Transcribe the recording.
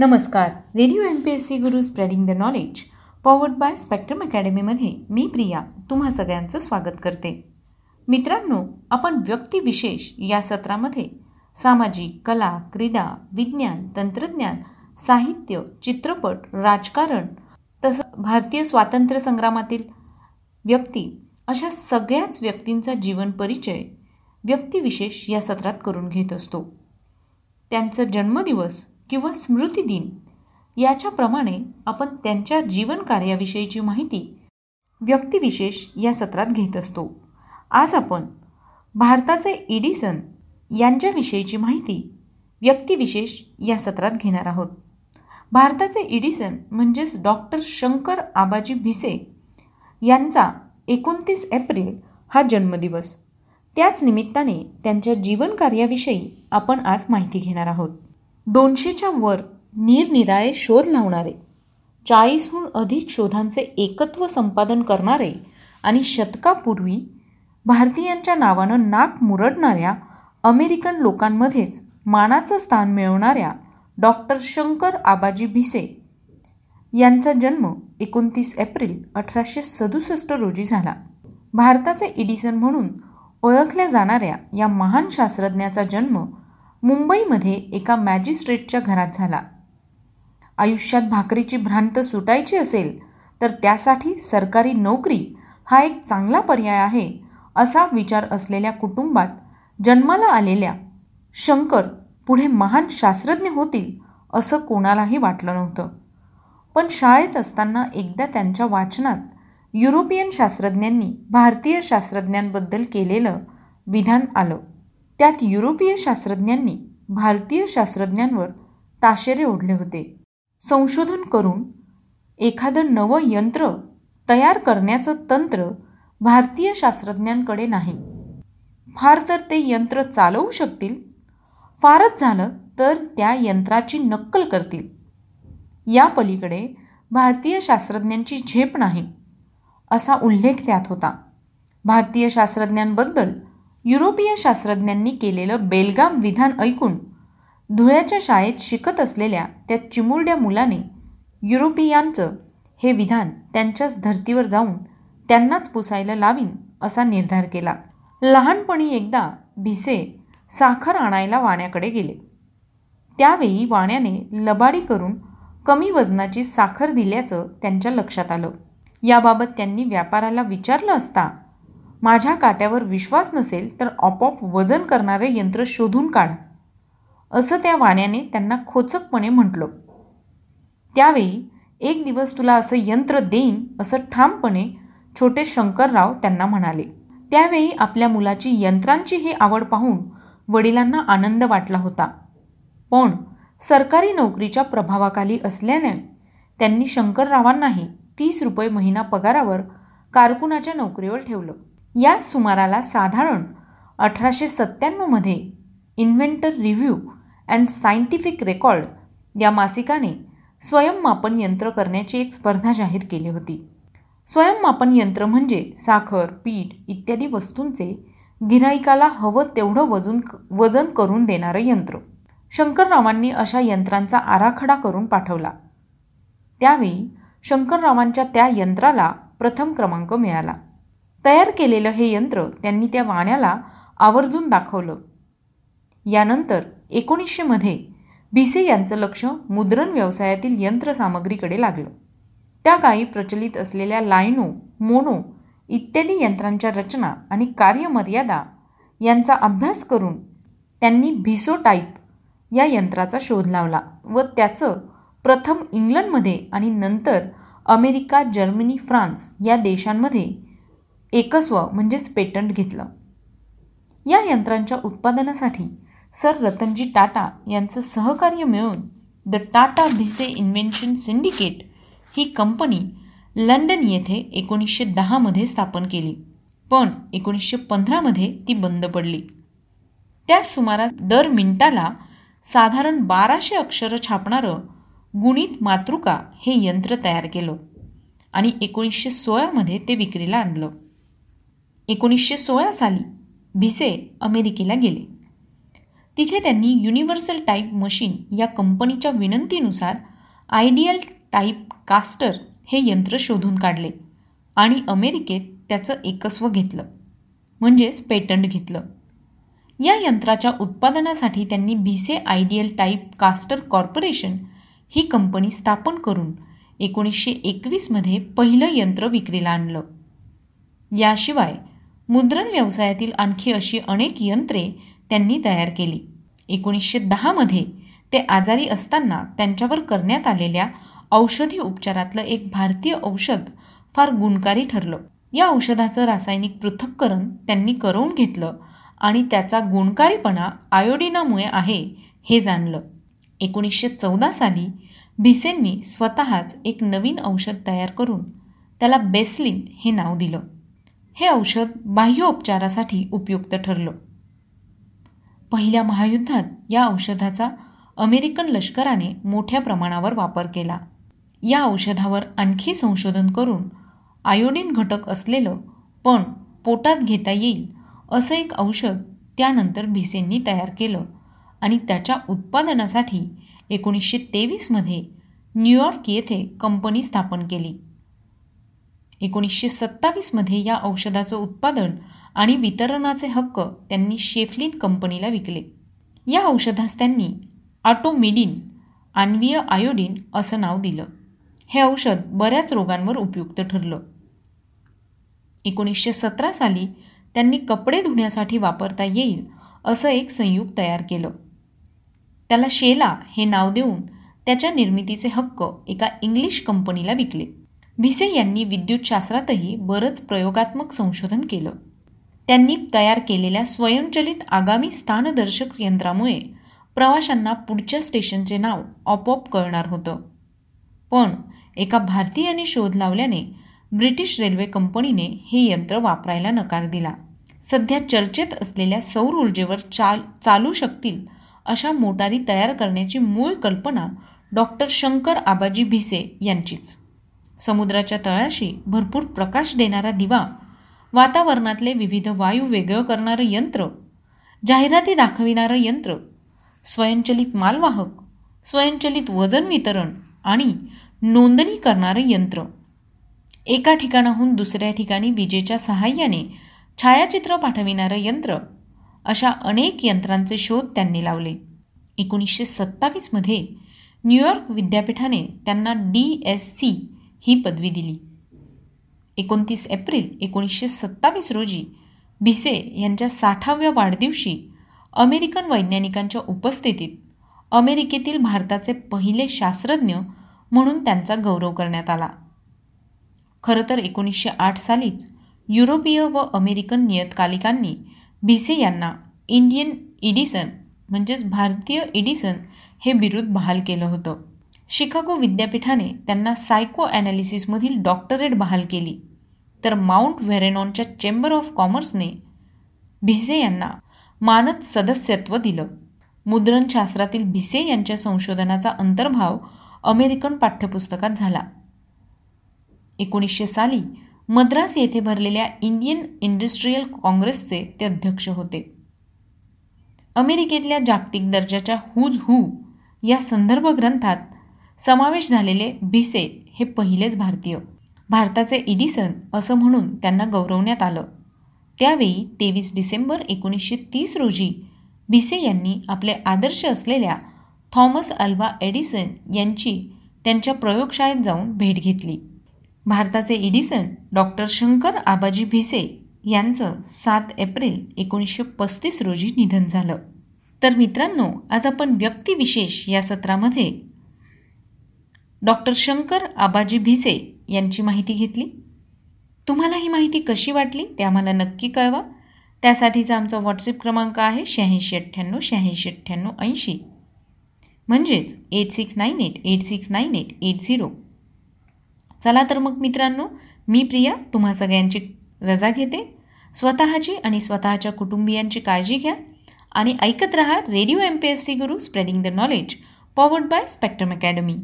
नमस्कार. Radio M P S C Guru spreading the knowledge powered by Spectrum अकॅडमीमध्ये मी प्रिया तुम्हा सगळ्यांचं स्वागत करते. मित्रांनो आपण व्यक्तिविशेष या सत्रामध्ये सामाजिक कला क्रीडा विज्ञान तंत्रज्ञान साहित्य चित्रपट राजकारण तसं भारतीय स्वातंत्र्य संग्रामातील व्यक्ती अशा सगळ्याच व्यक्तींचा जीवन परिचय व्यक्तिविशेष या सत्रात करून घेत असतो. त्यांचा जन्मदिवस किंवा स्मृतिदिन याच्याप्रमाणे आपण त्यांच्या जीवन कार्याविषयीची माहिती व्यक्तिविशेष या सत्रात घेत असतो. आज आपण भारताचे इडिसन यांच्याविषयीची माहिती व्यक्तिविशेष या सत्रात घेणार आहोत. भारताचे इडिसन म्हणजेच डॉक्टर शंकर आबाजी भिसे यांचा एकोणतीस एप्रिल हा जन्मदिवस. त्याच निमित्ताने त्यांच्या जीवनकार्याविषयी आपण आज माहिती घेणार आहोत. दोनशेच्या वर निरनिराळे शोध लावणारे चाळीसहून अधिक शोधांचे एकत्व संपादन करणारे आणि शतकापूर्वी भारतीयांच्या नावानं नाक मुरडणाऱ्या अमेरिकन लोकांमध्येच मानाचं स्थान मिळवणाऱ्या डॉक्टर शंकर आबाजी भिसे यांचा जन्म एकोणतीस एप्रिल अठराशे सदुसष्ट रोजी झाला. भारताचे इडिसन म्हणून ओळखल्या जाणाऱ्या या महान शास्त्रज्ञाचा जन्म मुंबईमध्ये एका मॅजिस्ट्रेटच्या घरात झाला. आयुष्यात भाकरीची भ्रांत सुटायची असेल तर त्यासाठी सरकारी नोकरी हा एक चांगला पर्याय आहे असा विचार असलेल्या कुटुंबात जन्माला आलेल्या शंकर पुढे महान शास्त्रज्ञ होतील असं कोणालाही वाटलं नव्हतं. पण शाळेत असताना एकदा त्यांच्या वाचनात युरोपियन शास्त्रज्ञांनी भारतीय शास्त्रज्ञांबद्दल केलेलं विधान आलं. त्यात युरोपीय शास्त्रज्ञांनी भारतीय शास्त्रज्ञांवर ताशेरे ओढले होते. संशोधन करून एखादं नवं यंत्र तयार करण्याचं तंत्र भारतीय शास्त्रज्ञांकडे नाही. फार तर ते यंत्र चालवू शकतील फारच झालं तर त्या यंत्राची नक्कल करतील. या पलीकडे भारतीय शास्त्रज्ञांची झेप नाही असा उल्लेख त्यात होता. भारतीय शास्त्रज्ञांबद्दल युरोपीय शास्त्रज्ञांनी केलेलं बेलगाम विधान ऐकून धुळ्याच्या शाळेत शिकत असलेल्या त्या चिमुरड्या मुलाने युरोपियांचं हे विधान त्यांच्याच धर्तीवर जाऊन त्यांनाच पुसायला लावीन असा निर्धार केला. लहानपणी एकदा भिसे साखर आणायला वाण्याकडे गेले. त्यावेळी वाण्याने लबाडी करून कमी वजनाची साखर दिल्याचं त्यांच्या लक्षात आलं. याबाबत त्यांनी व्यापाराला विचारलं असता माझ्या काट्यावर विश्वास नसेल तर आपोआप वजन करणारे यंत्र शोधून काढ. असं त्या वाण्याने त्यांना खोचकपणे म्हटलं. त्यावेळी एक दिवस तुला असं यंत्र देईन असं ठामपणे छोटे शंकरराव त्यांना म्हणाले. त्यावेळी आपल्या मुलाची यंत्रांची ही आवड पाहून वडिलांना आनंद वाटला होता. पण सरकारी नोकरीच्या प्रभावाखाली असल्याने त्यांनी शंकररावांनाही तीस रुपये महिना पगारावर कारकुनाच्या नोकरीवर ठेवलं. याच सुमाराला साधारण अठराशे सत्त्याण्णवमध्ये Inventor Review and Scientific Record या मासिकाने स्वयंमापन यंत्र करण्याची एक स्पर्धा जाहीर केली होती. स्वयंमापन यंत्र म्हणजे साखर पीठ इत्यादी वस्तूंचे गिराईकाला हवं तेवढं वजून वजन करून देणारं यंत्र. शंकररावांनी अशा यंत्रांचा आराखडा करून पाठवला. त्यावेळी शंकररावांच्या त्या यंत्राला प्रथम क्रमांक मिळाला. तयार केलेलं हे यंत्र त्यांनी त्या वाण्याला आवर्जून दाखवलं. यानंतर एकोणीसशेमध्ये भिसे यांचं लक्ष मुद्रण व्यवसायातील यंत्रसामग्रीकडे लागलं. त्या काळी प्रचलित असलेल्या लायनो मोनो इत्यादी यंत्रांच्या रचना आणि कार्यमर्यादा यांचा अभ्यास करून त्यांनी भिसो टाईप या यंत्राचा शोध लावला व त्याचं प्रथम इंग्लंडमध्ये आणि नंतर अमेरिका जर्मनी फ्रान्स या देशांमध्ये एकस्व म्हणजेच पेटंट घेतलं. या यंत्रांच्या उत्पादनासाठी सर रतनजी टाटा यांचं सहकार्य मिळून the Tata Bhise Invention Syndicate he company London येथे एकोणीसशे दहामध्ये स्थापन केली पण एकोणीसशे पंधरामध्ये ती बंद पडली. त्या सुमारास दर मिनिटाला साधारण बाराशे अक्षरं छापणारं गुणित मातृका हे यंत्र तयार केलं आणि एकोणीसशे सोळामध्ये ते विक्रीला आणलं. एकोणीसशे सोळा साली भिसे अमेरिकेला गेले. तिथे त्यांनी युनिव्हर्सल टाईप मशीन या कंपनीच्या विनंतीनुसार आयडियल टाईप कास्टर हे यंत्र शोधून काढले आणि अमेरिकेत त्याचं एकस्व घेतलं म्हणजेच पेटंट घेतलं. या यंत्राच्या उत्पादनासाठी त्यांनी Bhise Ideal Type Caster Corporation ही कंपनी स्थापन करून एकोणीसशे एकवीसमध्ये पहिलं यंत्र विक्रीला आणलं. याशिवाय मुद्रण व्यवसायातील आणखी अशी अनेक यंत्रे त्यांनी तयार केली. एकोणीसशे दहामध्ये ते आजारी असताना त्यांच्यावर करण्यात आलेल्या औषधी उपचारातलं एक भारतीय औषध फार गुणकारी ठरलं. या औषधाचं रासायनिक पृथक्करण त्यांनी करून घेतलं आणि त्याचा गुणकारीपणा आयोडिनामुळे आहे हे जाणलं. एकोणीसशे चौदा साली भिसेंनी स्वतःच एक नवीन औषध तयार करून त्याला बेसलिन हे नाव दिलं. हे औषध बाह्योपचारासाठी उपयुक्त ठरलं. पहिल्या महायुद्धात या औषधाचा अमेरिकन लष्कराने मोठ्या प्रमाणावर वापर केला. या औषधावर आणखी संशोधन करून आयोडीन घटक असलेलं पण पोटात घेता येईल असं एक औषध त्यानंतर भिसेंनी तयार केलं आणि त्याच्या उत्पादनासाठी एकोणीसशे तेवीसमध्ये न्यूयॉर्क येथे कंपनी स्थापन केली. एकोणीसशे सत्तावीसमध्ये या औषधाचं उत्पादन आणि वितरणाचे हक्क त्यांनी शेफलिन कंपनीला विकले. या औषधास त्यांनी ऑटोमिडिन आण्वीय आयोडीन असं नाव दिलं. हे औषध बऱ्याच रोगांवर उपयुक्त ठरलं. एकोणीसशे सतरा साली त्यांनी कपडे धुण्यासाठी वापरता येईल असं एक संयुग तयार केलं. त्याला शेला हे नाव देऊन त्याच्या निर्मितीचे हक्क एका इंग्लिश कंपनीला विकले. भिसे यांनी विद्युतशास्त्रातही बरंच प्रयोगात्मक संशोधन केलं. त्यांनी तयार केलेल्या स्वयंचलित आगामी स्थानदर्शक यंत्रामुळे प्रवाशांना पुढच्या स्टेशनचे नाव आपोआप कळणार होतं. पण एका भारतीयाने शोध लावल्याने ब्रिटिश रेल्वे कंपनीने हे यंत्र वापरायला नकार दिला. सध्या चर्चेत असलेल्या सौर ऊर्जेवर चाल चालू शकतील अशा मोटारी तयार करण्याची मूळ कल्पना डॉक्टर शंकर आबाजी भिसे यांचीच. समुद्राच्या तळाशी भरपूर प्रकाश देणारा दिवा वातावरणातले विविध वायू वेगळं करणारं यंत्र जाहिराती दाखविणारं यंत्र स्वयंचलित मालवाहक स्वयंचलित वजन वितरण आणि नोंदणी करणारं यंत्र. एका ठिकाणाहून दुसऱ्या ठिकाणी विजेच्या सहाय्याने छायाचित्र पाठविणारं यंत्र अशा अनेक यंत्रांचे शोध त्यांनी लावले. एकोणीसशे सत्तावीसमध्ये न्यूयॉर्क विद्यापीठाने त्यांना डी एस सी ही पदवी दिली. एकोणतीस एप्रिल एकोणीसशे सत्तावीस रोजी भिसे यांच्या साठाव्या वाढदिवशी अमेरिकन वैज्ञानिकांच्या उपस्थितीत अमेरिकेतील भारताचे पहिले शास्त्रज्ञ म्हणून त्यांचा गौरव करण्यात आला. खरं तर एकोणीसशे आठ सालीच युरोपीय व अमेरिकन नियतकालिकांनी भिसे यांना इंडियन इडिसन म्हणजेच भारतीय इडिसन हे बिरुद बहाल केलं होतं. शिकागो विद्यापीठाने त्यांना सायको ॲनालिसिसमधील डॉक्टरेट बहाल केली. तर माउंट व्हेरेनॉनच्या चेंबर ऑफ कॉमर्सने भिसे यांना मानद सदस्यत्व दिलं. मुद्रणशास्त्रातील भिसे यांच्या संशोधनाचा अंतर्भाव अमेरिकन पाठ्यपुस्तकात झाला. एकोणीसशे साली मद्रास येथे भरलेल्या इंडियन इंडस्ट्रीयल काँग्रेसचे ते अध्यक्ष होते. अमेरिकेतल्या जागतिक दर्जाच्या हुज हू या संदर्भ ग्रंथात समावेश झालेले भिसे हे पहिलेच भारतीय. भारताचे इडिसन असं म्हणून त्यांना गौरवण्यात आलं. त्यावेळी तेवीस डिसेंबर एकोणीसशे तीस रोजी भिसे यांनी आपले आदर्श असलेल्या थॉमस अल्वा एडिसन यांची त्यांच्या प्रयोगशाळेत जाऊन भेट घेतली. भारताचे इडिसन डॉक्टर शंकर आबाजी भिसे यांचं सात एप्रिल एकोणीसशे पस्तीस रोजी निधन झालं. तर मित्रांनो आज आपण व्यक्तिविशेष या सत्रामध्ये डॉक्टर शंकर आबाजी भिसे यांची माहिती घेतली. तुम्हाला ही माहिती कशी वाटली ते आम्हाला नक्की कळवा. त्यासाठीचा आमचा व्हॉट्सअप क्रमांक आहे शहाऐंशी अठ्ठ्याण्णव शहाऐंशी अठ्ठ्याण्णव ऐंशी. म्हणजेच eight six nine eight eight six nine eight eight zero चला तर मग मित्रांनो मी प्रिया तुम्हा सगळ्यांची रजा घेते. स्वतःची आणि स्वतःच्या कुटुंबियांची काळजी घ्या. आणि ऐकत रहा Radio M P S C Guru spreading the knowledge powered by Spectrum Academy.